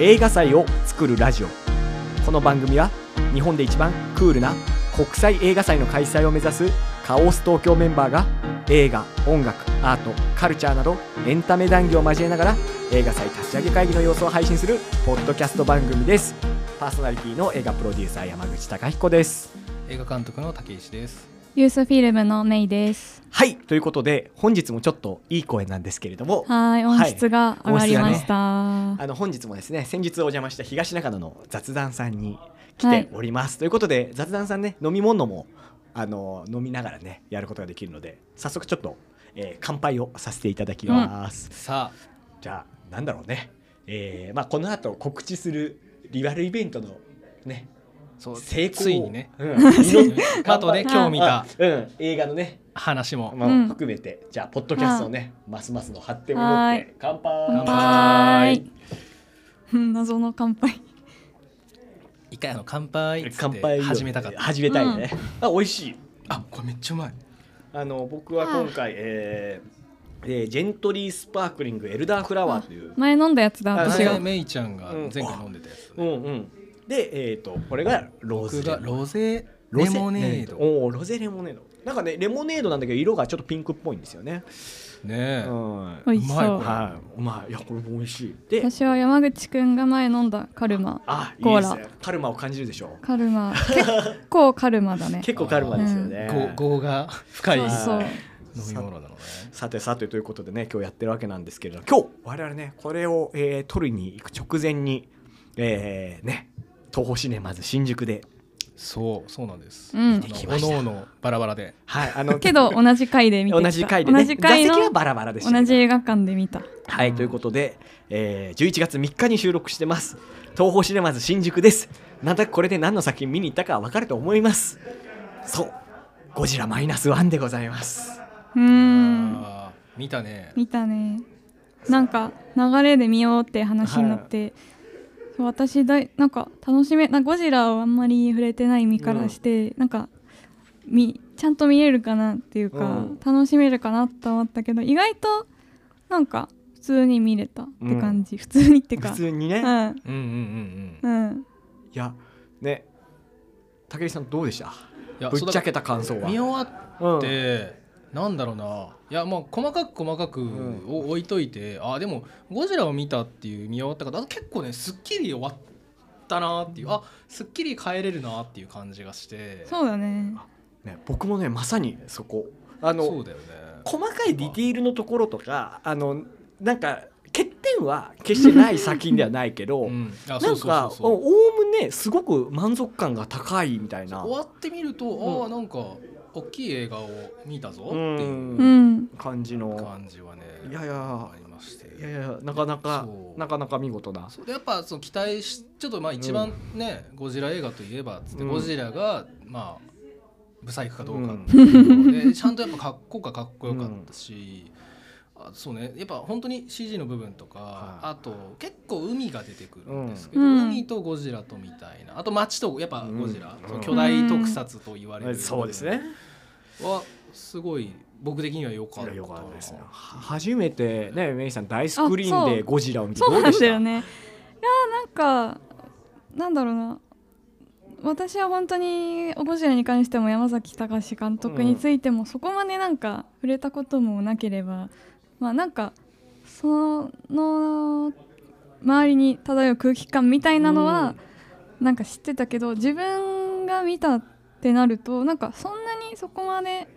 映画祭を作るラジオ。この番組は日本で一番クールな国際映画祭の開催を目指すカオス東京メンバーが映画音楽アートカルチャーなどエンタメ談義を交えながら映画祭立ち上げ会議の様子を配信するポッドキャスト番組です。パーソナリティの映画プロデューサー山口貴彦です。映画監督の竹石です。ユースフィルムのメイです。はいということで本日もちょっといい声なんですけれども。はい、音質が上がりました。あの本日もですね先日お邪魔した東中野の雑談さんに来てはい。おります、ということで雑談さんね飲み物もあの飲みながらねやることができるので早速ちょっと、えー乾杯をさせていただきます、さじゃあなんだろうね、えーまあ、この後告知するリアルイベントのねあそう成功ついにね。うん、あとね今日見たあうん、映画のね、話も。まあうん。含めて。じゃあポッドキャストをね、ますますの発展を持はいって乾杯。乾杯。謎の乾杯。一回あの乾杯っつって乾杯を始めたかった。始めたいね、あ美味しい。あこれめっちゃうまい。あの僕は今回、えーえージェントリースパークリングエルダーフラワーという、前飲んだやつだ、あ私が。前。メイちゃんが前回飲んでたやつうんうん、で、えー、とこれがローズ僕がロゼ。ロゼレモネード。おおロゼレモネード。なんかねレモネードなんだけど色がちょっとピンクっぽいんですよね、ねえ。うん。美味しそう。うまいこ。はい、うまい。いやこれも美味しい。で私は山口くんが前飲んだカルマ。あいコーラいですね。カルマを感じるでしょカルマ。結構カルマだね。結構カルマですよね、ご業が深い飲そう。み物なのね。さてさてということでね今日やってるわけなんですけれど今日我々ねこれを、えー撮りに行く直前にえー、ね東宝シネマズ新宿で。そうそうなんです。うん。おのおのバラバラで。はいあの けど同じ回で見て。同じ回でね。同じ回のはバラバラで同じ映画館で見た。はいということで、えー、11月3日に収録してます。東宝シネマズ新宿です。なんだかこれで何の作品見に行ったか分かると思います。そうゴジラマイナスワンでございます。うーん。見たね。見たね。なんか流れで見ようって話になって、そう私だいなんか楽しめなゴジラをあんまり触れてない身からして、なんかみちゃんと見れるかなっていうか、うん。楽しめるかなと思ったけど意外となんか普通に見れたって感じ、普通にってか。普通にね、いうん。うんうんうんうん。うん。やね武井さんどうでした？いやぶっちゃけた感想は。だ見終わうん。って、なんだろうな。いやまあ細かく細かくん。を置いといて、あでもゴジラを見たっていう見終わった方あ結構ねすっきり終わったなっていうあすっきり帰れるなっていう感じがして。そうだね。ね、僕もねまさにそこ。あのそうだよね。細かいディティールのところとかあのなんか欠点は決してない作品ではないけど、うん、あなんかおおおむねすごく満足感が高いみたいな。終わってみると、うんああなんか大きい映画を見たぞってういううん。ん感じの。感じはね、いやいや。ありまして。いやいやなかなかなかなか見事な。やっぱその期待しちょっとまあ一番ね、ゴジラ映画といえばつって、うん。ゴジラがまあブサイクかどうかうんっていうところでちゃんとやっぱかっこかかっこよかったし、あそうね。やっぱ本当に CG の部分とか、はい。あと結構海が出てくるんですけど、うん。海とゴジラとみたいな。あと街とやっぱゴジラ、うん。その巨大特撮と言われる、そうですね。はすごい僕的には良かった。いやよかったですね。は初めてねメイさん大スクリーンでゴジラを見てそうなどうでした？んだよね。いやーなんかなんだろうな。私は本当にゴジラに関しても山崎隆監督についてもそこまでなんか触れたこともなければ、まあなんかその周りに漂う空気感みたいなのはなんか知ってたけど自分が見たってなるとなんかそんなにそこまで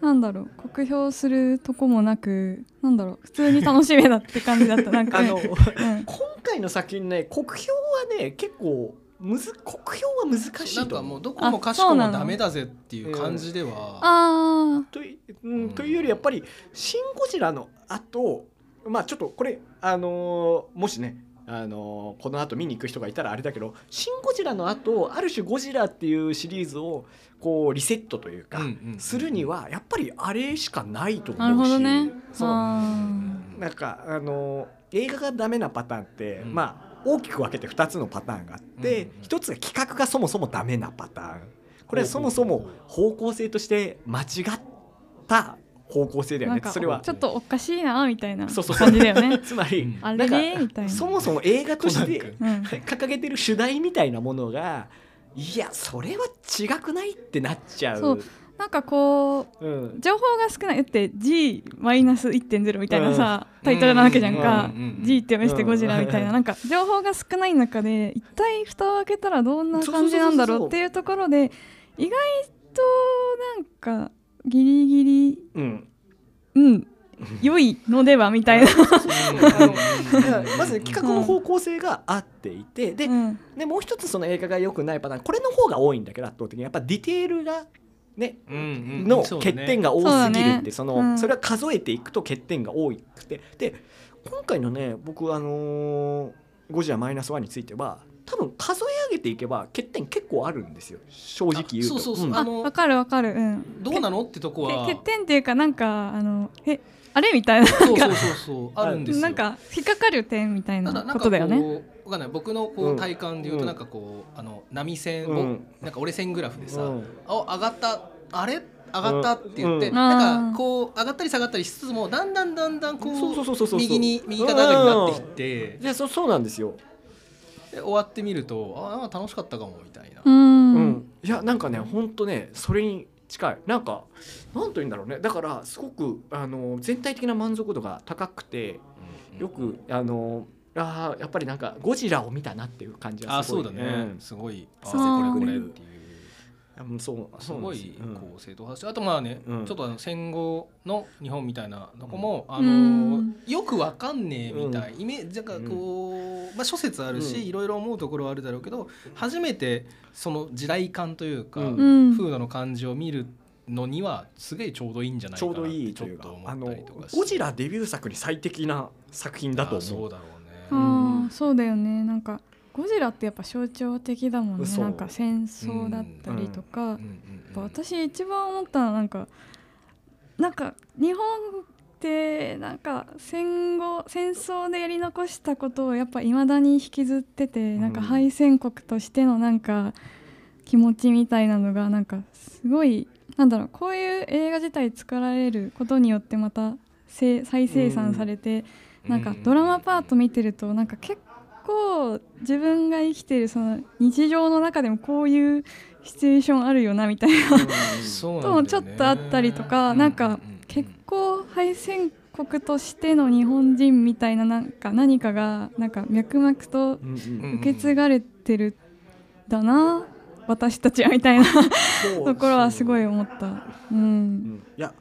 なんだろう酷評するとこもなくなんだろう普通に楽しめたって感じだった。なんかね、あのうん。今回の作品ね酷評はね結構むず酷評は難しいと思う。なんかもうどこもかしこもダメだぜっていう感じでは、あとい,、うん、というよりやっぱり「シン・ゴジラ」の後まあちょっとこれあのーもしねあのーこの後見に行く人がいたらあれだけど「シン・ゴジラ」の後ある種「ゴジラ」っていうシリーズをこうリセットというか、するにはやっぱりあれしかないと思うし。ほどね。そう。あなんかあの映画がダメなパターンって、うん。まあ大きく分けて2つのパターンがあって、うんうん一つが企画がそもそもダメなパターン。これはそもそも方向性として間違った方向性だよね。それは。ちょっとおかしいなみたいな感じだよね。つまり、うん。あれなんかれみたいな。そもそも映画として掲げてる主題みたいなものがいやそれは違くないってなっちゃうなんかこううん、情報が少ないだって G-1.0 みたいなさ、タイトルなわけじゃんか、うん。うん。うん。G って読めしてゴジラみたいな、うん。なんか情報が少ない中で一体蓋を開けたらどんな感じなんだろうっていうところで意外となんかギリギリうん。うん。良いのではみたいな、まず企画の方向性があっていて、でうん。でもう一つその映画が良くないパターンこれの方が多いん。だけど圧倒的にやっぱディテールがねの欠点が多すぎるってその、うん。それは数えていくと欠点が多くて。で今回のね僕あのーゴジラマイナスワンについては多分数え上げていけば欠点結構あるんですよ。正直言うと。そうそうそう。ん。ああのわかるわかる。うん。どうなのってとこは。け欠点っていうかなんかあのえあれみたいな。そうそうそうそう。あるんですよ。なんか引っかかる点みたいなただなんかことだよねこうわかんない。僕のこううん。体感で言ううん。となんかこうあの波線をうん。なんか折れ線グラフでさうん。あ上がったあれ？上がったって言ってうん。なんかこう上がったり下がったりしつつもだんだんだんだんこそう右に右肩上がりになってきて。いやそそうなんですよ、で終わってみるとあなんか楽しかったかもみたいな。ううん。んいやなんかねほんとねそれに近い。なんかなんと言うんだろうね。だからすごくあの全体的な満足度が高くてよくあのあーやっぱりなんかゴジラを見たなっていう感じがあすごいそうだね。すごい。あさせこれこれっていう。うんそうすごいう。んこう正統派しあとまあね、うん。ちょっとあの戦後の日本みたいなとこも、あうのん。よくわかんねえみたい、イメージなんかこう、まあ、諸説あるし、うん。いろいろ思うところはあるだろうけど初めてその時代感というか、風土の感じを見るのにはすげえちょうどいいんじゃないかなちょうどいいちょっというかあのったりとかして。ゴジラデビュー作に最適な作品だと思う。うだろうね。あーそうだよね。なんかゴジラってやっぱ象徴的だもんね。なんか戦争だったりとか、うん。うんやっぱ私一番思ったのはなんかなんか日本ってなんか戦後戦争でやり残したことをやっぱ未だに引きずってて、なんか敗戦国としてのなんか気持ちみたいなのがなんかすごいなんだろうこういう映画自体作られることによってまたせ再生産されて、なんかドラマパート見てるとなんか結構自分が生きてるその日常の中でもこういうシチュエーションあるよなみたいな。とも ちょっとあったりとかなんか結構敗戦国としての日本人みたいななんか何かがなんか脈々と受け継がれてるだな私たちはみたいな。ところはすごい思った。う、うん。ん。いや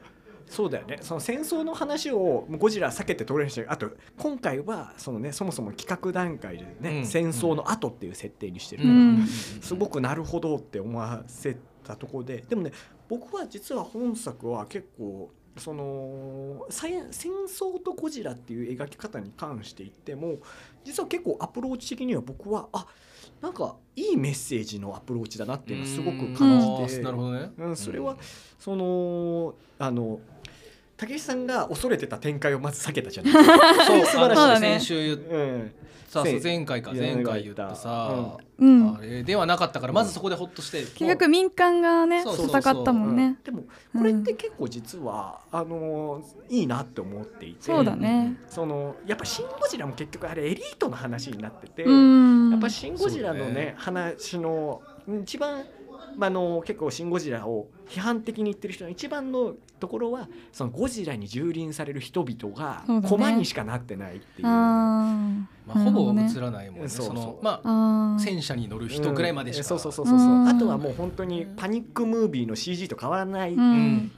そうだよね。その戦争の話をゴジラ避けて取れる。しあと今回はその、ね、そもそも企画段階でね、うん。戦争の後っていう設定にしてる。うから、ん。すごくなるほどって思わせたところで。でもね僕は実は本作は結構そのさい戦争とゴジラっていう描き方に関して言っても実は結構アプローチ的には僕はあなんかいいメッセージのアプローチだなっていうのをすごく感じて、なるほどね、うん、それはそのあの武井さんが恐れてた展開をまず避けたじゃない。ですか。そう素晴らしいね。先週言っうん。させ前回か前回言った。さ、うん。あれではなかったからまずそこでホッとして、結局民間がね戦ったもんね。でもこれって結構実は、あのいいなって思っていて。そうだね。そのやっぱ「シン・ゴジラ」も結局あれエリートの話になってて、うん。やっぱ「シン・ゴジラ」のね話の一番、まあ、あの結構「シン・ゴジラ」を批判的に言ってる人の一番のところはそのゴジラに蹂躙される人々が駒にしかなってないっていう。あまあ、ほぼ映らないもんね。そうそう。そのまあ戦車に乗る人ぐらいまでしか、うん。そうそうそうそう。そううん。あとはもう本当にパニックムービーの CG と変わらない、うん。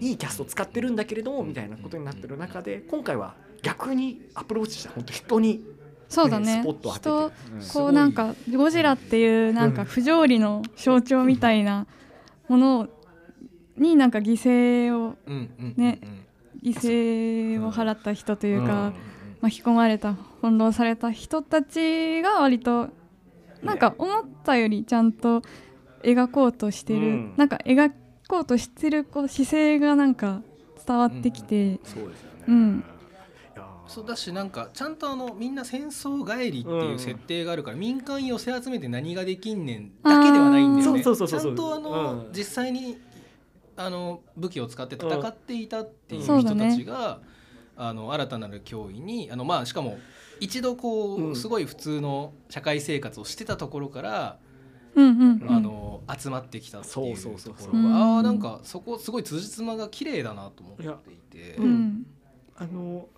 いいキャスト使ってるんだけれどもみたいなことになってる中で今回は逆にアプローチした。本当人に、そうだね。スポットを当てて。人こうなんかゴジラっていうなんか不条理の象徴みたいなものになんか犠牲をね犠牲を払った人といううん。か巻き込まれた翻弄された人たちが割となんか思ったよりちゃんと描こうとしてる、うん。なんか描こうとしてるこう姿勢がなんか伝わってきて、そうですよね、うんそうだしなんかちゃんとあのみんな戦争帰りっていう設定があるから、民間寄せ集めて何ができんねんだけではないんだよね。あーそうそうそうそう。ちゃんとあの、うん。実際にあの武器を使って戦っていたっていううん。人たちが、あの新たなる脅威にあの、まあ、しかも一度こう、うんすごい普通の社会生活をしてたところから、うんうんうん。あの集まってきたっていうそうそうそう。とそうころがうん。あーなんかそこすごい辻褄が綺麗だなと思っていて。ううん。ん。あの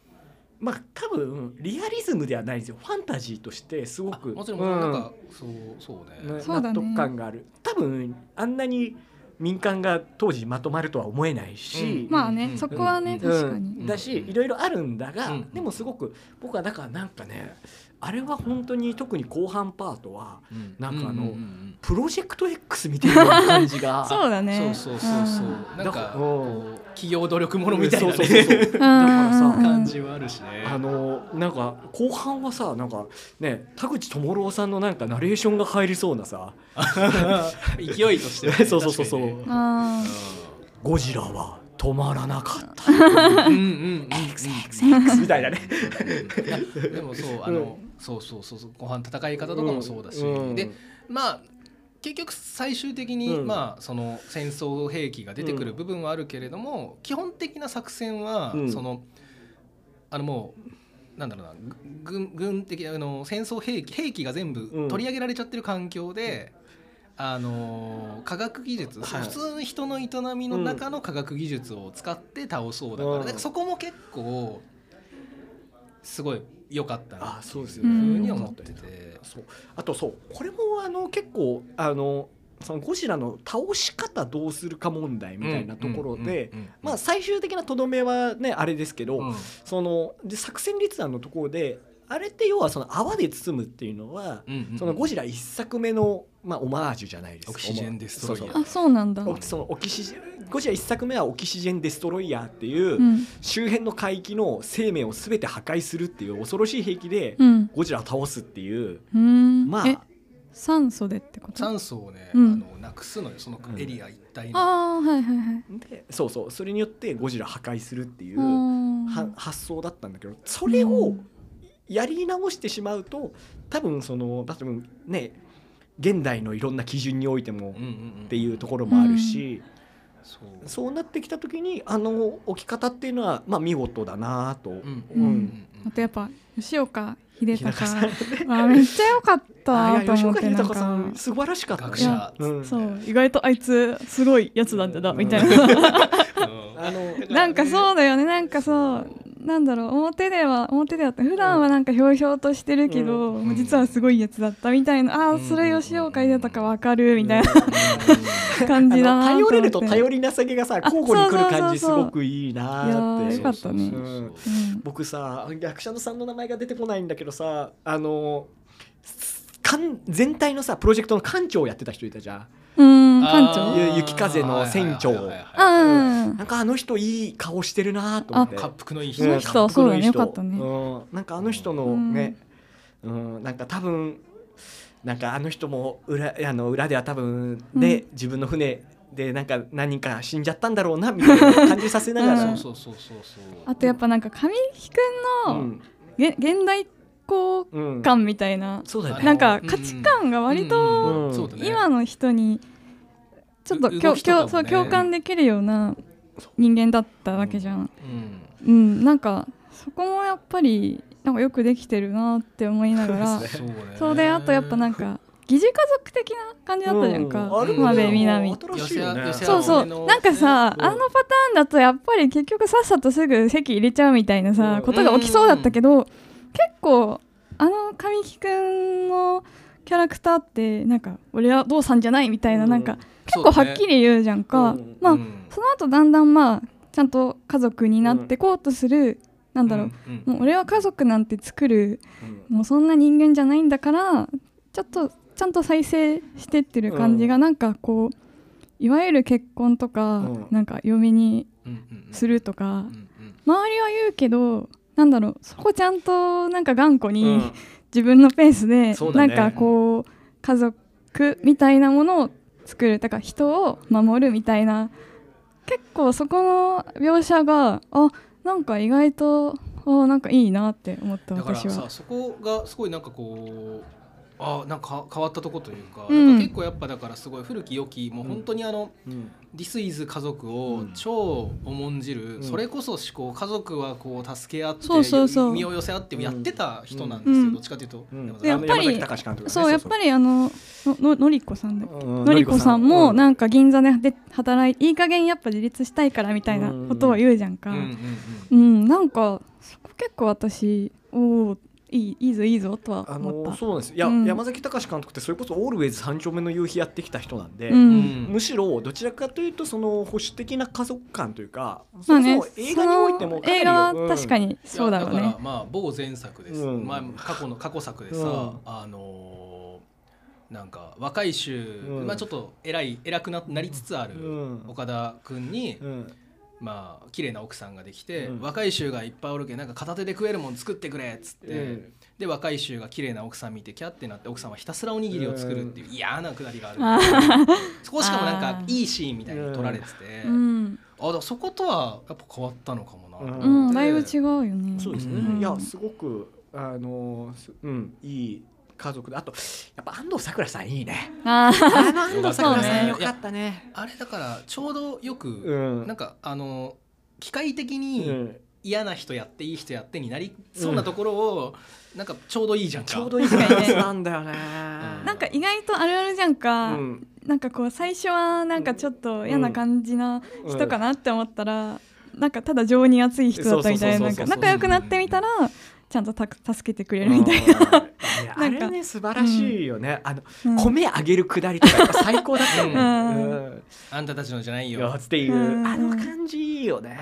まあ多分リアリズムではないんですよ。ファンタジーとしてすごあくもちろん。うん。なんか、そうそうね。ねそうだね。納得感がある。多分あんなに民間が当時まとまるとは思えないし、まあうん。ねそこはねうん。確かに。うん。だしいろいろあるんだが、うん。でもすごく僕はだからなんかねあれは本当に特に後半パートはうん。なんかあのううんプロジェクト X 見てるような感じが。そうだね。そうそうそうそうう。企業努力ものみたいなそうそうそうねそう。だからさうん 感じはあるしね。あのなんか後半はさなんかね田口智朗さんのなんかナレーションが入りそうなさ。勢いとしてはねそうそうそうそう。ね。あ「ゴジラは止まらなかった」うん。うんうんうんみたいなね。でもそうあの、そうそうそうそう後半戦い方とかもそうだし、うん。でまあ結局最終的に、うん。まあその戦争兵器が出てくるうん部分はあるけれども、基本的な作戦は、うん。そのあのもうなんだろうなぐ軍軍的あの戦争兵器兵器が全部うん。取り上げられちゃってる環境で、あの科学技術、はい。普通の人の営みの中の科学技術を使って倒そうだから,、うん。だからそこも結構すごい良かったなあそうですよふね。うに思ってて。そうあとそうこれもあの結構あのそのゴジラの倒し方どうするか問題みたいなところで、まあ最終的なとどめはねあれですけど、うんそので作戦立案のところであれって要はその泡で包むっていうのは、うんうんそのゴジラ一作目のまあオマージュじゃないですか。オキシジェンデストロイヤーそうあそうなんだ。そのオキシジェンゴジラ一作目はオキシジェンデストロイヤーっていう、うん。周辺の海域の生命を全て破壊するっていう恐ろしい兵器でうん。ゴジラを倒すっていう、うーん。まえあ酸素でってこと？酸素をね、うん。あのなくすのよ。そのエリア一帯の。ああはいはいはい。でそうそう。それによってゴジラ破壊するっていうは発想だったんだけどそれをやり直してしまうと多分その多分ね現代のいろんな基準においてもっていうところもあるし、そう。そうなってきた時にあの置き方っていうのはまあ見事だなと、うんううんん。あとやっぱ吉岡秀隆さん。ねあめっちゃ良かっあたと思ってさんか。素晴らしかった。そう。意外とあいつすごいやつなんだなみたいな。あのなんかそうだよねなんかそうなんだろう表では表ではって普段はなんかひょうひょうとしてるけど、うん。実はすごいやつだったみたいな、ああうんそれ吉岡秀隆わかるみたいなうん。感じだな頼れると頼りなさげがさあ交互に来る感じすごくいいなって。僕さ役者のさんの名前が出てこないんだけどさあの艦全体のさプロジェクトの艦長をやってた人いたじゃんうー。ん館あ長雪風の船長。なんかあの人いい顔してるなと思って。滑腹のいい人。人。そうだねよかったね。うん、なんかあの人のね、うん。なんか多分なんかあの人も裏あの裏では多分ね、自分の船でなんか何人か死んじゃったんだろうなみたいな感じさせながら、う んそうそうそうそうそう。あとやっぱなんか神木くんの、う現代交うん感みたいな、そうだよね。なんか価値観が割と今の人にちょっとうきね。そう共感できるような人間だったわけじゃん。うん。うん、なんかそこもやっぱりなんかよくできてるなって思いながら そうであとやっぱなんか疑似家族的な感じだったじゃんか。浜辺美ね。波そうそう。の。なんかさうん。あのパターンだとやっぱり結局さっさとすぐ席入れちゃうみたいなさうん。ことが起きそうだったけど結構あの神木くんのキャラクターってなんか俺は父さんじゃないみたいなうん。なんか結構はっきり言うじゃんか。うんまあうん。その後だんだんまあちゃんと家族になってこうとするなんだろう。うんもう俺は家族なんて作るうん。もうそんな人間じゃないんだからちょっとちゃんと再生してってる感じがなんかこういわゆる結婚とか、うん。なんか嫁にするとか周りは言うけどなんだろうそこちゃんとなんか頑固に、うん自分のペースで、ねなんかこう家族みたいなものを作るだから人を守るみたいな結構そこの描写があなんか意外とあなんかいいなって思っただから私はさ。そこがすごいなんかこうあなんか変わったとこというか,、うん。なんか結構やっぱだからすごい古き良きもう本当にあのうん「This is 家族」をうん。超重んじる、うん。それこそ思考家族はこう助け合ってそうそうそう。身を寄せ合ってやってた人なんですよ、うん。どっちかというと、やっぱりあの山崎隆監督がねそうやっぱりあののののりこさんだっけ？うん。のりこさんもうん。なんか銀座で働いいい加減やっぱ自立したいからみたいなことを言うじゃんか。うんうんうんなんかそこ結構私おおいいいいぞいいぞとはあ思った。のそうなんです。いや、うん。山崎隆監督ってそれこそ「オールウェイズ三丁目の夕日」やってきた人なんで、ううん。んむしろどちらかというとその保守的な家族観というか、まあね。そ映画においても映画は確かに、にそうだろういやだねからまあ某前作です、うん。まあ、過去の過去作でさ、うん。あのーなんか若い衆、うん。まあちょっと偉い偉くななりつつあるうん。岡田君に、うんまあ綺麗な奥さんができて、うん。若い衆がいっぱいおるけんなんか片手で食えるもん作ってくれっつって、うん。で若い衆が綺麗な奥さん見てキャってなって奥さんはひたすらおにぎりを作るっていう嫌なくだりがある、あ そこしかもなんかいいシーンみたいに撮られてて、うん。あだからそことはやっぱ変わったのかもな。うん。うん。だいぶ違うよね。そうですね、うん。いやすごくあのすうんいい家族で。あとやっぱ安藤サクラさんいいね。ああの安藤サクラさんよかったね。あれだからちょうどよく、うん。なんかあの機械的うにん。嫌な人やっていい人やってになりそうなところを、なんかちょうどいいじゃんか。ちょうどいいバランスなんだよね。ん。なんか意外とあるあるじゃんか、うん。なんかこう最初はなんかちょっと嫌な感じな人かなって思ったら、なんかただ情に熱い人だったみたいな仲良くなってみたらちゃんとた助けてくれるみたいな、いやあれね素晴らしいよね、あのうん。米あげるくだりとか最高だったよね、うん。うん。あんたたちのじゃないいよやっていう、うんあの感じいいよね、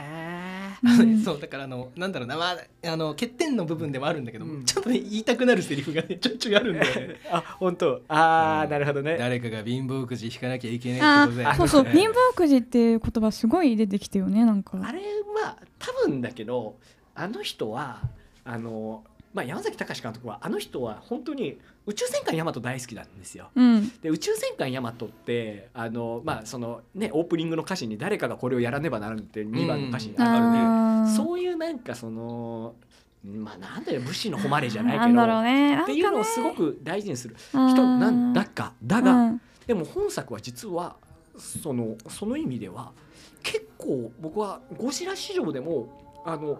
うん。そうだからあのなんだろうな、まあ、あの欠点の部分でもあるんだけど、うん。ちょっとね言いたくなるセリフがね ちょいちょいあるんだよねあ本当。ああ、うん。なるほどね。誰かが貧乏くじ引かなきゃいけないあってことそうそう。ね貧乏くじっていう言葉すごい出てきてよねなんか。あれは多分だけどあの人はあの、まあ、山崎隆監督はあの人は本当に宇宙戦艦ヤマト大好きなんですよ。うん。で宇宙戦艦ヤマトってあの、まあそのね、オープニングの歌詞に「誰かがこれをやらねばならぬ」って2番の歌詞にあるんで、あー。そういうなんかそのまあなんだよ武士の誉れじゃないけどなんだろうね。っていうのをすごく大事にする。人なんだかだが、うん。でも本作は実はそのその意味では結構僕はゴジラ史上でもあの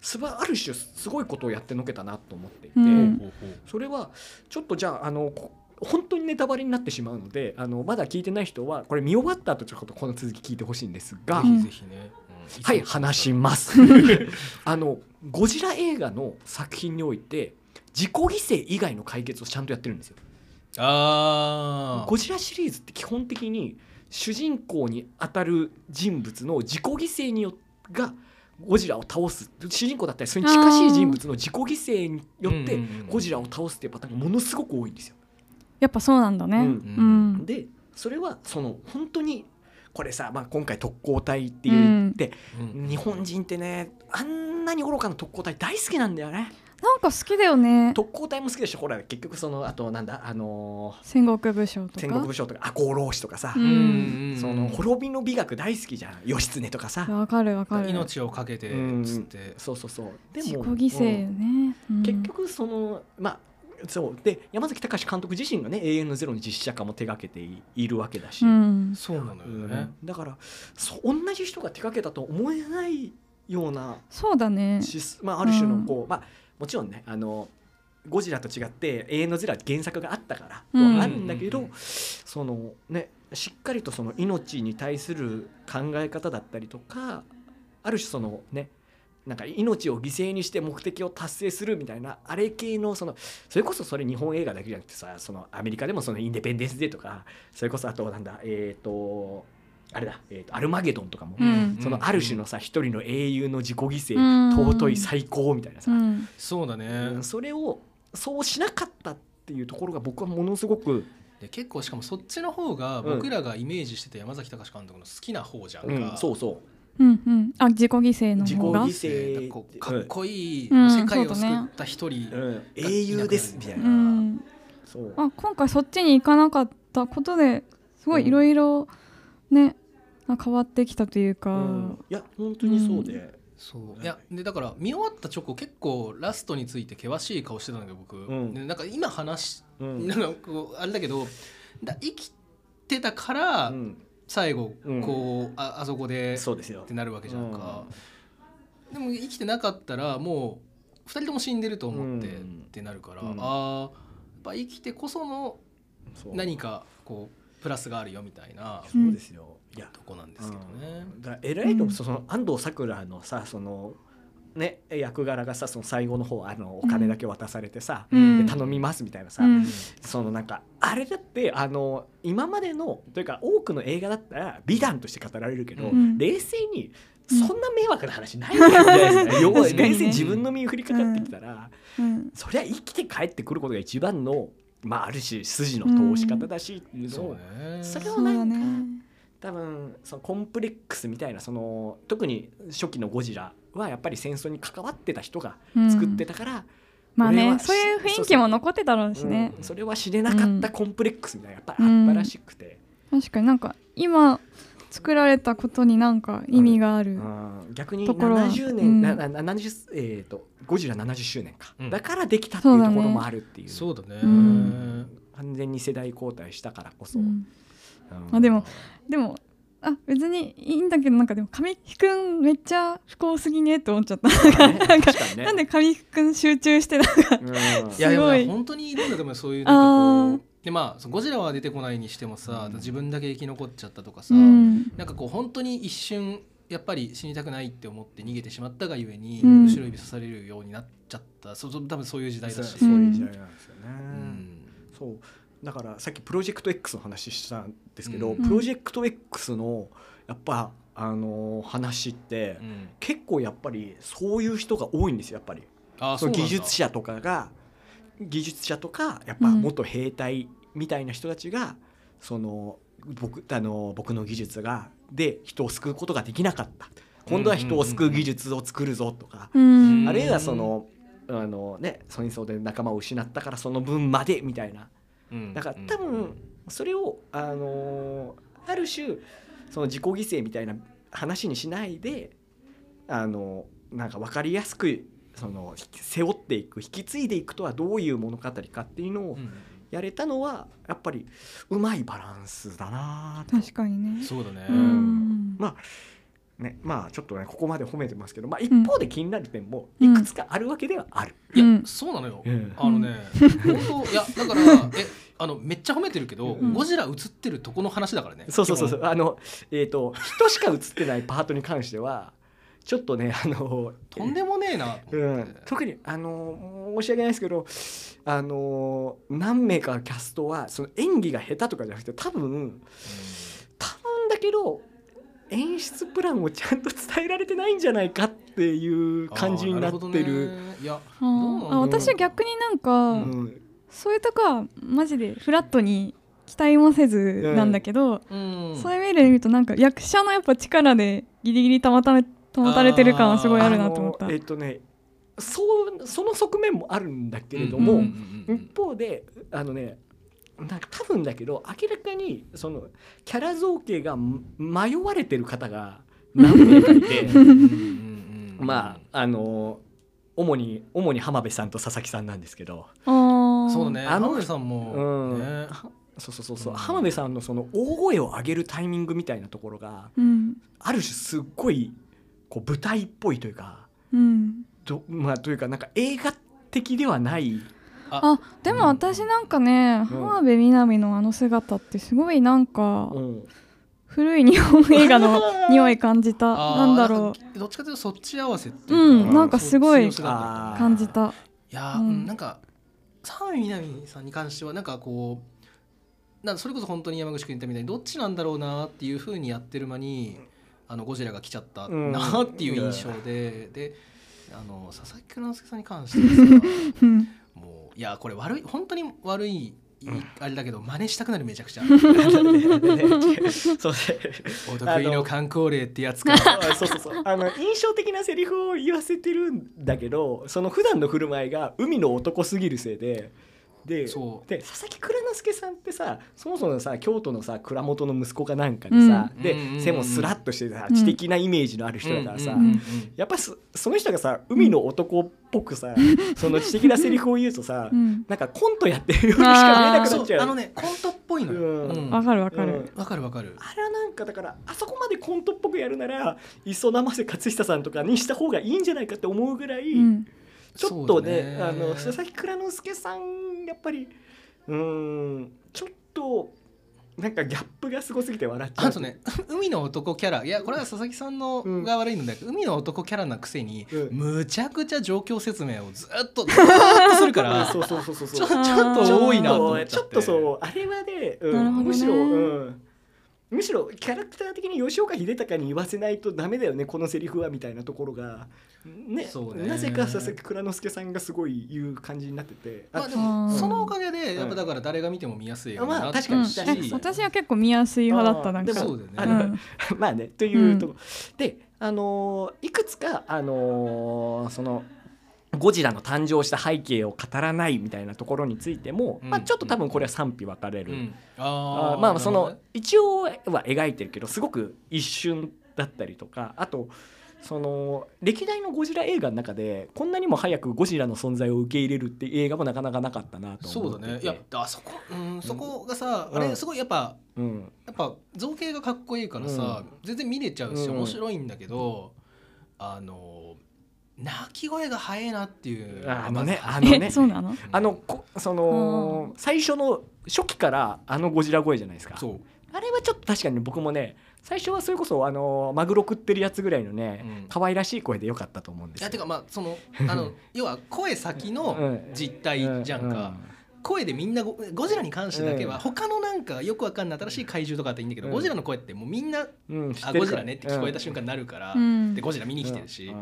すばある種すごいことをやってのけたなと思っていて、うん。それはちょっとじゃああのこ本当にネタバレになってしまうのであのまだ聞いてない人はこれ見終わった後ちょっとこの続き聞いてほしいんですが、ぜひぜひね、うん。はい話します。あのゴジラ映画の作品において自己犠牲以外の解決をちゃんとやってるんですよ。あゴジラシリーズって基本的に主人公に当たる人物の自己犠牲によがゴジラを倒す主人公だったりそれに近しい人物の自己犠牲によってゴジラを倒すっていうパターンがものすごく多いんですよ。やっぱそうなんだね。うん。うん。でそれはその本当にこれさ、まあ、今回特攻隊って言って、うん。日本人ってねあんなに愚かな特攻隊大好きなんだよね。なんか好きだよね。特攻隊も好きでしょほら結局そのあとなんだあのー戦国武将と戦国か武将とか赤穂浪士とかさ、うん。うんその滅びの美学大好きじゃん。義経とかさ、わかるわかる。命をかけてうんつって、そうそうそう。で自己も犠牲うん。ね、うん。結局そのまあそう。で山崎隆監督自身がね「永遠のゼロ」の実写化も手掛けていいるわけだし、うん。そうなのようん。ね、だからそう同じ人が手掛けたと思えないようなそうだね。しまあ、ある種のこう、まあもちろんねあのゴジラと違って「永遠のゼロ」は原作があったからとはあるんだけど、うんそのねしっかりとその命に対する考え方だったりとかある種そのねなんか命を犠牲にして目的を達成するみたいなあれ系のそのそれこそそれ日本映画だけじゃなくてさそのアメリカでもそのインデペンデンス・デーとかそれこそあとなんだえっ、とあれだ、えーとアルマゲドンとかも、うん。そのある種のさ一人の英雄の自己犠牲、うん。尊い最高みたいなさ、うん。そうだね、うんそれをそうしなかったっていうところが僕はものすごく、で結構しかもそっちの方が僕らがイメージしてた山崎隆監督の好きな方じゃんか、うんそうそう。んうん。あ自己犠牲の自己方が犠牲でこうかっこいい、うん。世界を救った一人、う、うん、英雄ですみたいな、うん。そう。あ今回そっちに行かなかったことですごいいろいろねあ変わってきたというか、うん。いや本当にそうで、そう。い。やでだから見終わった直後結構ラストについて険しい顔してたんだけど僕、ん。でなんか今話し、うん。なんかこうあれだけどだ生きてたからうん。最後うん。こう、ああそこでそうですよ。ってなるわけじゃんか、でも生きてなかったらもう2人とも死んでると思って、うん。ってなるから、うん。あーやっぱ生きてこその何かこうプラスがあるよみたいなそうですよ。いや。とこなんですけどね。うん。だから偉いのその安藤サクラのさそのね役柄がさその最後の方あのお金だけ渡されてさ、うん。で頼みますみたいなさ、うん。そのなんかあれだってあの今までのというか多くの映画だったら美談として語られるけど、うん。冷静にそんな迷惑な話ないじゃないですか。要 は確かにね。冷静に自分の身に降りかかってきたら、うん。そりゃ生きて帰ってくることが一番のまあある種筋の通し方だしっていう。のそうを、ね。それをそうだね。多分そのコンプレックスみたいなその特に初期のゴジラはやっぱり戦争に関わってた人が作ってたから、まあねそういう雰囲気も残ってたろうしね。うん。それは知れなかったコンプレックスみたいなやっぱりあったらしくて、確かになんか今作られたことになんか意味があるうん。逆にところは。70年、うんなな70えー、とゴジラ70周年か、うん。だからできたっていうところもあるっていう。そうだね、うん。完全に世代交代したからこそ、うん。うん。あでもでもあ別にいいんだけどなんかでも神木くんめっちゃ不幸すぎねって思っちゃった。なんかね。なんで神木くん集中してなんかうん。い。やでもすごいね本当にいるんだと思うよそういうなんかこあうでまあゴジラは出てこないにしてもさ、うん。自分だけ生き残っちゃったとかさ、うん。なんかこう本当に一瞬やっぱり死にたくないって思って逃げてしまったがゆえに、うん。後ろ指刺されるようになっちゃった。そ多分そういう時代だし、そういう時代なんですよね、うん。そう。だからさっきプロジェクト X の話したんですけど、うん。プロジェクト X のやっぱあの話って、うん。結構やっぱりそういう人が多いんですよやっぱり。そのあそうなんだ。技術者とかが技術者とかやっぱうん。元兵隊みたいな人たちが、その僕あの僕の技術がで人を救うことができなかった。今度は人を救う技術を作るぞとか、うん。あるいはそのあのね戦争で仲間を失ったからその分までみたいな。うん。だから多分それをあのある種その自己犠牲みたいな話にしないであのなんか分かりやすくその背負っていく引き継いでいくとはどういう物語かっていうのをうん。やれたのはやっぱりうまいバランスだなと。確かにね。そうだね、うん。まあねまあちょっとねここまで褒めてますけど、まあ、一うん。方で気になる点もうんいくつかあるわけではある。いや、うんそうなのよ、うんあのね本当いやだからえあのめっちゃ褒めてるけど、うん。ゴジラ映ってるとこの話だからね。そうそうそうそう。あのえっ、と人しか映ってないパートに関してはちょっとねあのとんでもねえな。とうん、特にあの申し訳ないですけどあの何名かのキャストはその演技が下手とかじゃなくて多分多分だけど演出プランをちゃんと伝えられてないんじゃないかっていう感じになってる。ほどね。いやあ私は逆になんか、うん。そういうとこはマジでフラットに期待もせずなんだけど、うん。そういう意味で見るとなんか役者のやっぱ力でギリギリ保ため保たれてる感はすごいあるなと思った。えっ、とねそうその側面もあるんだけれども、うんうんうんうん。一方であのねなんか多分だけど明らかにそのキャラ造形が迷われてる方が何名かいてまああの主に主に浜辺さんと佐々木さんなんですけど、そうだね浜辺さんも、うん。ね。そうそうそうそう、うん。浜辺さんのその大声を上げるタイミングみたいなところがうん。ある種すっごいこう舞台っぽいというかうん。どまあというかなんか映画的ではない。あ。でも私なんかね、浜辺美波のあの姿ってすごいなんかうん。古い日本映画の 匂い感じた。あーなんだろなんかどっちかというとそっち合わせっていうか、うんなんかすごい感じた。いやー、うん。うんなんか澤部みなみさんに関してはなんかこうなんかそれこそ本当に山口君言ったみたいにどっちなんだろうなっていうふうにやってる間にあのゴジラが来ちゃったうん。なっていう印象で、であの佐々木蔵之介さんに関してはもういやこれ悪い本当に悪い、うんあれだけど真似したくなるめちゃくちゃ。そうお得意の観光例ってやつか。あそうそうそう。あの印象的なセリフを言わせてるんだけどその普段の振る舞いが海の男すぎるせいででそう。で佐々木蔵之介さんってさそもそもさ京都のさ蔵元の息子かなんかでさ、うん。で、うん背もスラッとしてさうん知的なイメージのある人だからさ、やっぱそその人がさ海の男っぽくさ、その知的なセリフを言うとさ、うん。なんかコントやってるようにしか見えなくなっちゃう。あのねコントっぽいのよ。うん。うん。わかるわかうん。るわかるわかる。あれはなんかだからあそこまでコントっぽくやるなら磯生瀬勝久さんとかにした方がいいんじゃないかって思うぐらい、うんちょっとねあの佐々木蔵之介さんやっぱりうーんちょっとなんかギャップがすごすぎて笑っちゃう。あとね 海の男キャラ。いやこれは佐々木さんのうん。が悪いんだけど、海の男キャラなくせに、うん。むちゃくちゃ状況説明をずっと ずっとするからそうそうそうそうちょちょっと多いなと思っちゃって。ちょっとそうあれはね、うんね。むしろ、うん、むしろキャラクター的に吉岡秀隆に言わせないとダメだよねこのセリフはみたいなところが。ねそうね。なぜか佐々木蔵之介さんがすごい言う感じになってて。まあでもそのおかげでやっうん。ぱだから誰が見ても見やすいようになったし、まあ確かに私は結構見やすい派だったなんかそうだよね。うん。まあねというとこ、であのーいくつかあのーそのゴジラの誕生した背景を語らないみたいなところについても、うん。まあ、ちょっと多分これは賛否分かれる、うん、あまあその一応は描いてるけどすごく一瞬だったりとかあとその歴代のゴジラ映画の中でこんなにも早くゴジラの存在を受け入れるっていう映画もなかなかなかったなとそう思ってて。だね。いやあそこ、うん、そこがさ、うん。あれすごいやっぱうん。やっぱ造形がかっこいいからさ、全然見れちゃうしうん。面白いんだけど、あの泣き声が早いなっていう。ああのねあのね。えそうなの？あのこその最初の初期からあのゴジラ声じゃないですか。そう、あれはちょっと確かに僕もね最初はそれこそあのマグロ食ってるやつぐらいのね、うん。可愛らしい声でよかったと思うんですよ。いやてかまあその あの要は声先のうん。実態じゃんか、声でみんなゴゴジラに関してだけは、うん。他のなんかよくわかんない新しい怪獣とかっていいんだけど、うん。ゴジラの声ってもうみんなあゴジラねって聞こえた瞬間になるから、うん。でゴジラ見に来てるし、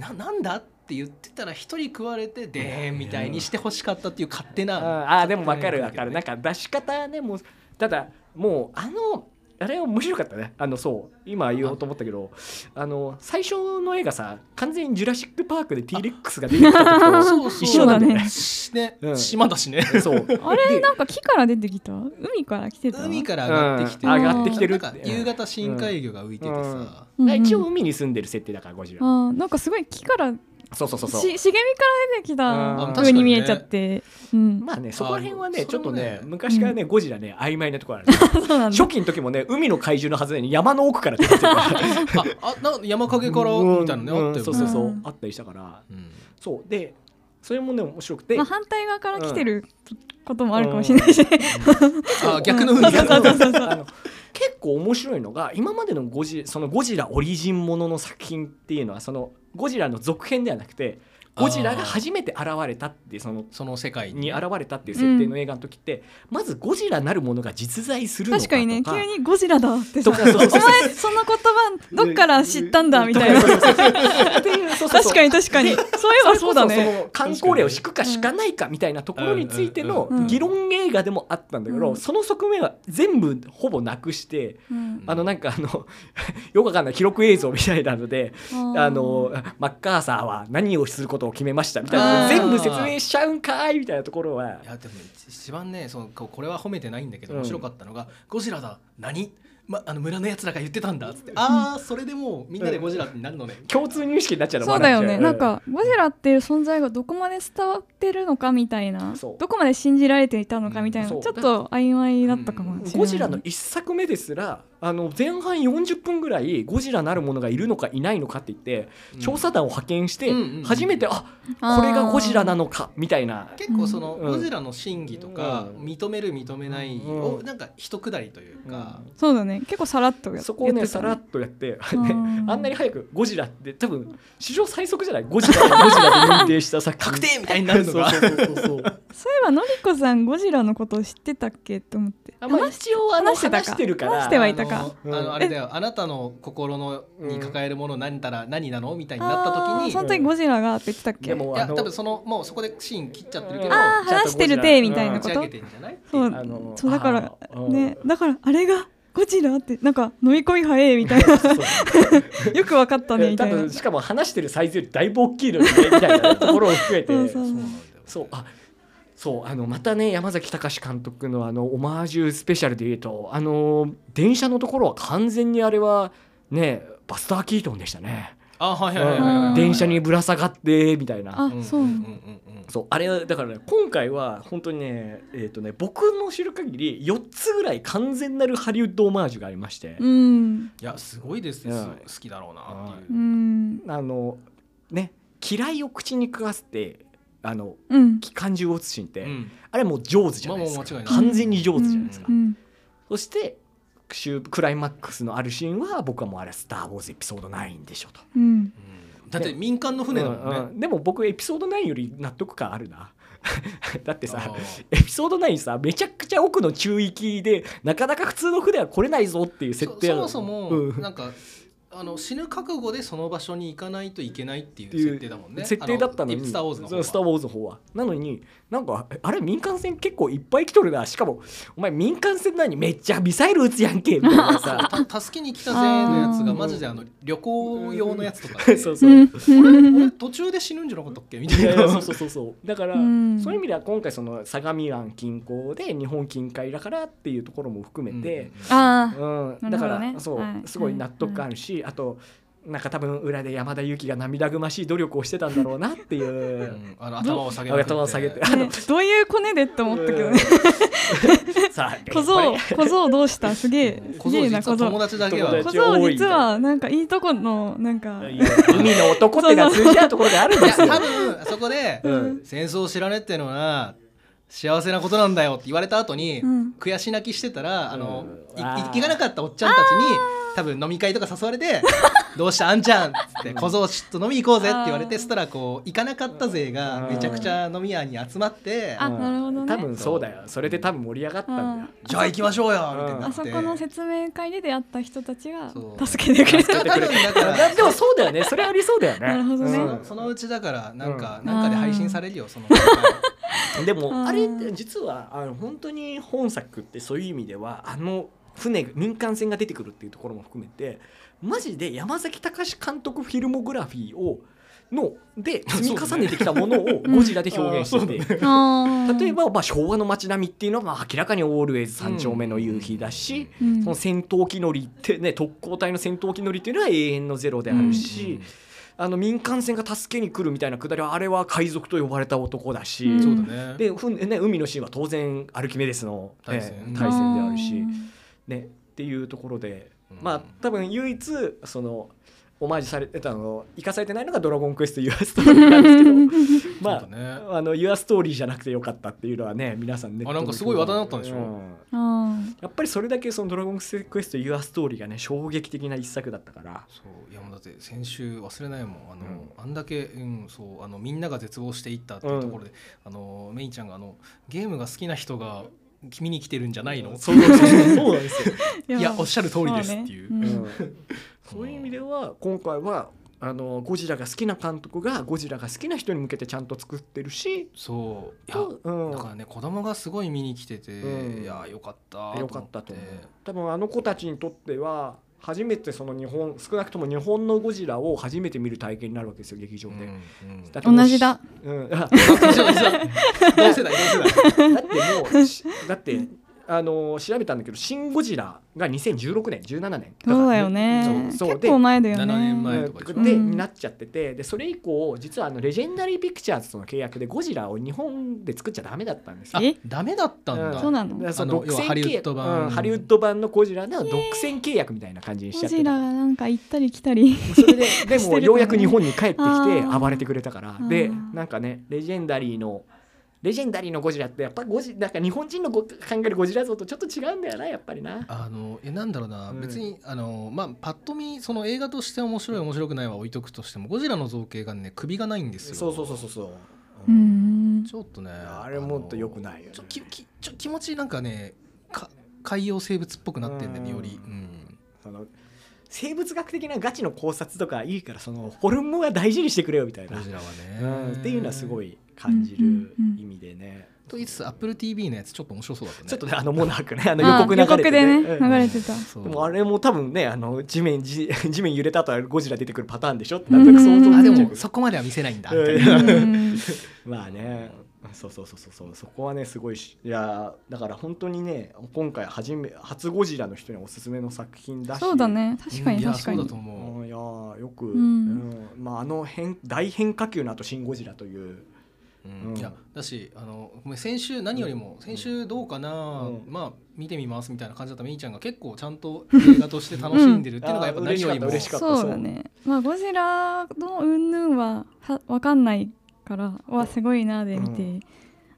ななんだ？って言ってたら一人食われてでーんみたいにしてほしかったっていう勝手な、ああでも分かる分かる。なんか出し方ねもうただもうあのあれ面白かったね。あのそう。今言おうと思ったけどあの最初の映画さ完全に「ジュラシック・パーク」で T レックスが出てきた時と一緒なんだよね。ね、うん。島だしね。そう。あれでなんか木から出てきた？海から来てた？海から上がってきて、うん。上がってきてる夕方深海魚が浮いててさ、一応海に住んでる設定だからゴジラ。なんかすごい木からそうそうそうそう。し茂みから出てきうん。た風に見えちゃって、うん、まあねそこら辺はねあちょっとね昔からねゴジラね曖昧なところあるそうなんだ。初期の時もね海の怪獣のはずなのに山の奥から出てきて ああな山陰からみたいなね、うん。あったよねそうそうそう、うん。あったりしたから。うん。そう。でそれもね面白くて、まあ、反対側から来てることもあるかもしれないし、あ逆の海。そう。そうそうそう。あの結構面白いのが今までのゴジそのゴジラオリジンものの作品っていうのはそのゴジラの続編ではなくてゴジラが初めて現れたってそのその世界に。現れたっていう設定の映画の時って、まずゴジラなるものが実在するのかとか。確かにね急にゴジラだってさ。お前その言葉どっから知ったんだみたいな。確かに確かに。そういえばそうだそねの観光令を敷くか敷かないかみたいなところについてのうん。議論映画でもあったんだけど、うん。その側面は全部ほぼなくして、うん。あのなんかあの よくわかんない記録映像みたいなのであのマッカーサーは何をすることを決めましたみたいな。全部説明しちゃうんかいみたいなところは。いやでも一番ねそのここれは褒めてないんだけどうん面白かったのが「ゴジラだ。何？ま、あの村のやつらが言ってたんだ」っつって「ああそれでもうみんなでゴジラになるのね」共通認識になっちゃうのそうだよね。なんかゴジラっていう存在がどこまで伝わってるのかみたいなどこまで信じられていたのかみたいなちょっと曖昧だったかもしれない。ゴジラの一作目ですらあの前半40分ぐらいゴジラなるものがいるのかいないのかって言って、調査団を派遣して初めて、あこれがゴジラなのかみたいな。結構そのうん。ゴジラの真偽とかうん。認める認めないをなんか一くだりというか、そうだね結構さらっとやそこをねさらっとやって、あんなに早くゴジラって多分史上最速じゃないゴジラがゴジラで認定した作品 確定みたいになるのが。そうそうそうそうそう。いえばのりこさんゴジラのことを知ってたっけ？って思って。あまあ一応話してたか？話してるから。話してはいたか？あのうん。あのあれだよ。あなたの心のに抱えるもの何たら何なのみたいになった時にその時ゴジラがって言ってたっけ？でもいや多分そのもうそこでシーン切っちゃってるけど話してるてみたいなこと？そう。だからねだからあれがゴジラってなんか飲み込み早いみたいな。よくわかったねみ多たいな。分しかも話してるサイズよりだいぶ大きいのにねみたいなところを含めてそうあそうあのまたね山崎隆監督のあのオマージュスペシャルで言うとあの電車のところは完全にあれはねバスター・キートンでしたね、あはいはいはい電車にぶら下がってみたいな。あそう。うんうんそうあれだからね今回は本当にねえっ、とね僕の知る限り4つぐらい完全なるハリウッドオマージュがありまして、うん。いやすごいですね。うん。好きだろうなっていう。うん。あのね嫌いを口に食わせてあのうん。機関銃を撃つシーンって、うん。あれもう上手じゃないですか、まあもう間違いない完全に上手じゃないですか、うん。そして終クライマックスのあるシーンは僕はもうあれ「スター・ウォーズ」エピソード9でしょと、うんうんだって民間の船だもんね。うんうんでも僕エピソード9より納得感あるな。だってさエピソード9さめちゃくちゃ奥の中域でなかなか普通の船は来れないぞっていう設定そもそも、うん。なんかあの死ぬ覚悟でその場所に行かないといけないっていう設定だもんね。設定だったのにあスター・ウォーズの方は。スター・ウォーズの方は。なのになんかあれ民間船結構いっぱい来とるな。しかもお前民間船なのにめっちゃミサイル撃つやんけみたいなさ。た助けに来たぜのやつがマジであの旅行用のやつとか。でそうそう、途中で死ぬんじゃなかったっけ？みたいな。そうそうそうそう。だから、うん。そういう意味では今回その相模湾近郊で日本近海だからっていうところも含めて、あうんなるだから、ね。そう、はい。すごい納得感あるし、あとなんか多分裏で山田裕貴が涙ぐましい努力をしてたんだろうなっていう。う。んあの頭を下げて。頭を下げて。あ、ね、どういうコネでって思ったけどね。さあ小僧小僧どうした？すげえす小僧げえな小僧。実は友達だけは友小僧実はなんかいいとこのなんか 海の男ってが通じ合うところであるんですよ。多分そこで、うん。戦争を知らねえってのは幸せなことなんだよって言われた後に、うん。悔し泣きしてたらあの、い行かなかったおっちゃんたちに多分飲み会とか誘われて 「どうした？あんちゃん」っつって「小僧ちょっと飲み行こうぜ」って言われてそしたらこう行かなかった勢がめちゃくちゃ飲み屋に集まってあうんなるほどね。多分そうだよ。それで多分盛り上がったんだよ。じゃあ行きましょうよみたいにな。あってそこの説明会で出会った人たちがそう。助けてくれただから でもそうだよね。それありそうだよね。なるほどね。うん。そのうちだからなんか、うん。なんかで配信されるよその。でもうん。あれって実はあの本当に本作ってそういう意味ではあの船民間船が出てくるっていうところも含めてマジで山崎隆監督フィルモグラフィーをので 積み重ねてきたものをゴジラで表現してて。あー。例えば、まあ、昭和の街並みっていうのは、まあ、明らかにオールウェイズ三丁目の夕日だし、うんその戦闘機乗りってね特攻隊の戦闘機乗りっていうのは永遠のゼロであるし、あの民間船が助けに来るみたいなくだりはあれは海賊と呼ばれた男だし、うん。そうだね。でふんね、海のシーンは当然アルキメデスの、対戦。えー対戦であるし、うんね、っていうところで、うん。まあ多分唯一そのオマージュされてたの生かされてないのが「ドラゴンクエスト・ユア・ストーリー」なんですけど まあね。あの「ユア・ストーリー」じゃなくてよかったっていうのはね皆さんねあなんかすごい話題になったんでしょ？うん。あやっぱりそれだけその「ドラゴンクエスト・ユア・ストーリー」がね衝撃的な一作だったから。そういやもうだって先週忘れないもん。あの、あんだけ、うん、そうあのみんなが絶望していったっていうところで、あのメイちゃんがあのゲームが好きな人が君に来てるんじゃないの？そうそうそう。そうなんですよ、ーいやおっしゃる通りですっていう。そういう意味では今回はあのゴジラが好きな監督がゴジラが好きな人に向けてちゃんと作ってるしそう。いや、うん。だからね子供がすごい見に来てて、うん。いやよかったよかったと多分あの子たちにとっては初めてその日本少なくとも日本のゴジラを初めて見る体験になるわけですよ劇場で、うんうん。だってもう同じだ、うん、同世代同世代。だってもうしだってあの調べたんだけど「シン・ゴジラ」が2016年17年そうだよね。そうそう。結構前だよね。7年前うんとかで、うん。になっちゃっててでそれ以降実はあのレジェンダリー・ピクチャーズとの契約でゴジラを日本で作っちゃダメだったんですよ。えダメだったんだ、んそうなの？そあのハリウッド契約版。うんハリウッド版のゴジラの独占契約みたいな感じにしちゃってゴジラがなんか行ったり来たりそれででも ようやく日本に帰ってきて暴れてくれたから。でなんかねレジェンダリーのレジェンダリーのゴジラってやっぱゴジなんか日本人のご考えるゴジラ像とちょっと違うんだよなやっぱりな。あのえなんだろうな、うん。別にあの、まあ、パッと見その映画として面白い面白くないは置いとくとしてもゴジラの造形がね首がないんですよ。そうそうそうそうそう。うん。ちょっとねあれもっと良くないよね。ちょききちょ気持ちなんかねか海洋生物っぽくなってんだよねうん。より、うん。その生物学的なガチの考察とかいいからそのホルモンは大事にしてくれよみたいな、ゴジラはね、うん、っていうのはすごい感じる意味でね、と言いつつ AppleTV のやつちょっと面白そうだったね。ちょっとねあのモナークね。あのあ予告流れて、予告でねうん流れてた。そう。でもあれも多分ねあの地面地 地面揺れた後はゴジラ出てくるパターンでしょ？ってなんとなく想像うん。あでもそこまでは見せないんだ まあね、うそうそうそうそうそう。そこはねすごいしいやーだから本当にね今回初め初ゴジラの人におすすめの作品だし。そうだね。確かいやに確かに。そうだと思う。んいやーよく、ん。うん。まあ、あの変大変化球の後シン・ゴジラというう、うん。うんいやだしあの先週何よりも先週どうかな、うん。まあ見てみますみたいな感じだったみーちゃんが結構ちゃんと映画として楽しんでるっていうのがやっぱうん何よりもあー嬉しかった嬉しかった。そうだね。まあゴジラの云々ははわかんないからわすごいなで見て、うん。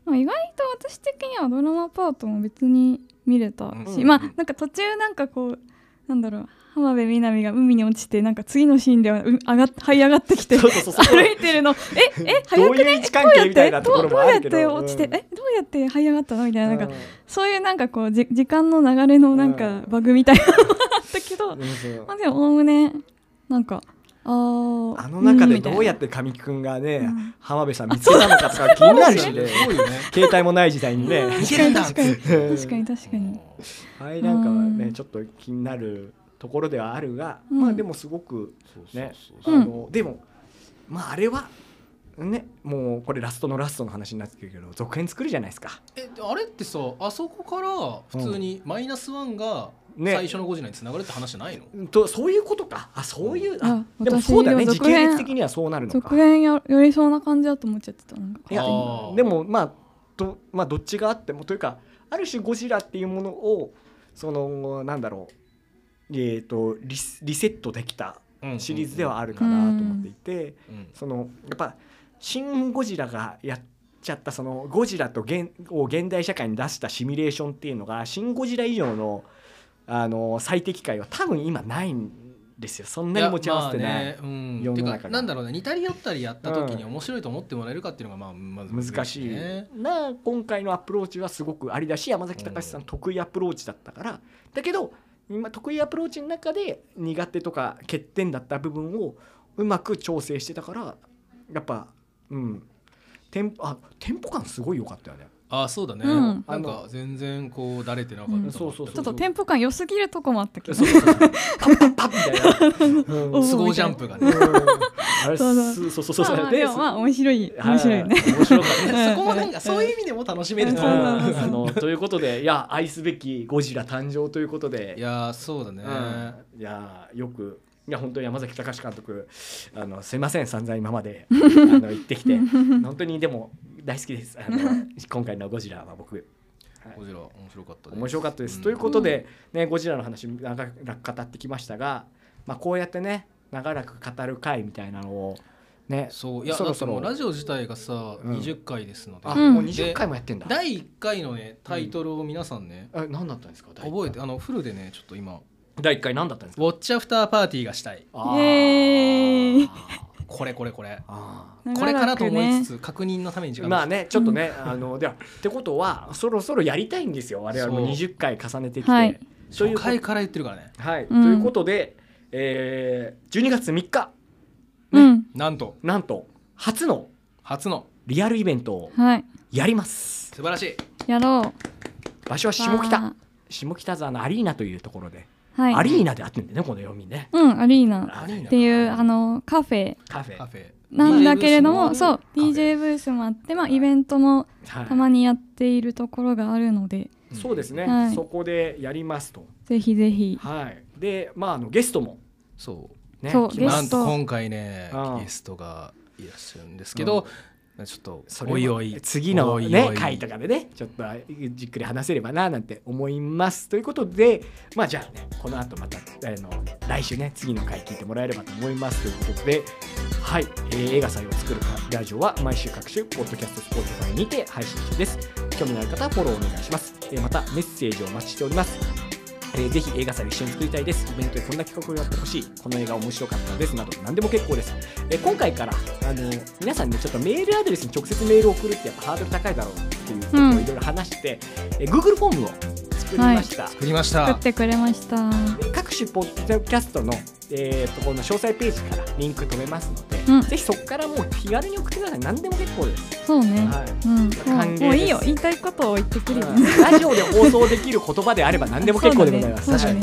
まあ、意外と私的にはドラマパートも別に見れたし、うん。まあなんか途中なんかこうなんだろう浜辺美波が海に落ちてなんか次のシーンではう上がっ這い上がってきてそうそうそう歩いてるの。ええど早くういう位置関係みたいなところもあるけど。どうやって落ちて、うん。えどうやって這い上がったの？みたいななんか、うん。そういうなんかこうじ時間の流れのなんかバグみたいなのがあったけど、うんまあでもおおむねなんかあーあの中でどうやって神木くんがね、うん。浜辺さん見つけたのかとか気になるしね携帯もない時代にね確かにうん確かに。確かに。はいなんかはねうん。ちょっと気になるところではあるが、うん。まあでもすごくねでもまああれはねもうこれラストのラストの話になってくるけど続編作るじゃないですか。えあれってさあそこから普通にマイナスワンがね。最初のゴジラにつながるって話じゃないの、とそういうことか。あそういうああでもそうだね。時系列的にはそうなるのか。続編やよりそうな感じだと思っちゃってたなんか。いやでもまあど,、まあ、どっちがあってもというかある種ゴジラっていうものをそのなんだろうえー、とリスリセットできたうんシリーズではあるかなと思っていて、うん。そのやっぱ「シン・ゴジラ」がやっちゃったそのゴジラと現を現代社会に出したシミュレーションっていうのが「シン・ゴジラ」以上のあの最適解は多分今ないんですよ。そんなに持ち合わせてない。まあねうん、てかなんだろうね似たり寄ったりやった時にうん面白いと思ってもらえるかっていうのがまあまず難しい。ねな今回のアプローチはすごくありだし山崎隆さん得意アプローチだったから。だけど今得意アプローチの中で苦手とか欠点だった部分をうまく調整してたからやっぱうん。テンポあテンポ感すごい良かったよね。あそうだね、うん。なんか全然こうだれてなかった、うんそうそうちょっとテンポ感良すぎるとこもあったけどそうそうそう。パッパッパッみたいな。うん。おスゴージャンプがねそうそうそうそうそうでまあまあでもまあ面白い面白いね面白かった。そこもなんかそういう意味でも楽しめるとあのということでいや愛すべきゴジラ誕生ということでいやそうだね、うんいやよくいや本当に山崎隆監督あのすいません散々今まであの言ってきて本当にでも大好きですあの今回のゴジラは僕はいゴジラ面白かったです面白かったです、うんということで、ね、ゴジラの話長らく語ってきましたが、まあ、こうやってね長らく語る回みたいなのをねそういやそろそろラジオ自体がさ、うん。20回ですので、あ、うんもう20回もやってんだ。第1回のねタイトルを皆さんね、え何だったんですか？覚えてあのフルでねちょっと今。第1回何だったんですか？ウォッチアフターパーティーがしたい。あこれこれこれ。あこれかなと思いつつつ確認のために時間ーまあねちょっとね、あのではってことはそろそろやりたいんですよ我々もそう。20回重ねてきて、はい。というこ初回から言ってるからね。はい、うん。ということで、えー、12月3日。うん。なんと。なんと初の。初の。リアルイベントをはい。やります。素晴らしい。やろう。場所は下北。わ下北沢のアリーナというところで、ーはい。アリーナであってんだよねこの読みね。うんアリーナ。アリーナっていうあのカフェ。カフェ。カフェ。なんだけれどもそうェ。DJ ブースもあってまあイベントもはい。たまにやっているところがあるので。そうですね、はい。そこでやりますと。ぜひぜひ。はい。でまああのゲストもそうねなんと今回ねうんゲストがいらっしゃるんですけど、ちょっとおいおい次のおいねおい。回とかでねちょっとじっくり話せればななんて思いますということでまあじゃあねこの後またあの来週ね次の回聞いてもらえればと思いますということではい、えー映画祭を作るラジオは毎週各種ポッドキャストスポーツファイにて配信中です。興味のある方はフォローお願いします、えーまたメッセージをお待ちしておりますえーぜひ映画祭を一緒に作りたいです。イベントでこんな企画をやってほしい。この映画面白かったです。など何でも結構です。えー今回からあの皆さんにちょっとメールアドレスに直接メールを送るってやっぱハードル高いだろうっていうことをうんいろいろ話して、えー Google フォームを作りました、はい、作りました。作ってくれました。各種ポッドキャストのえーと、この詳細ページからリンク止めますので、うん、ぜひそこからもう気軽に送ってください。何でも結構です。そうね、はい。うん、もういいよ。言いたいことを言ってくるよ、ラジオで放送できる言葉であれば何でも結構でございます、ね、確かに、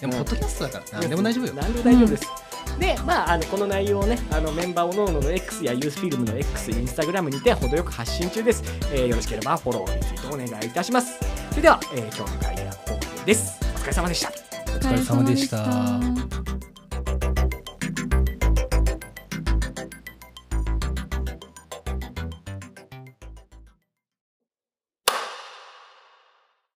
でもポッドキャストだから何でも大丈夫よ。何でも大丈夫です、うんで、まあ、あのこの内容をねあのメンバーおのおのの X やユースフィルムの X インスタグラムにて程よく発信中です、えー、よろしければフォローについてお願いいたします。それでは、えー、今日の会議はここまでです。お疲れ様でした。お疲れ様でした。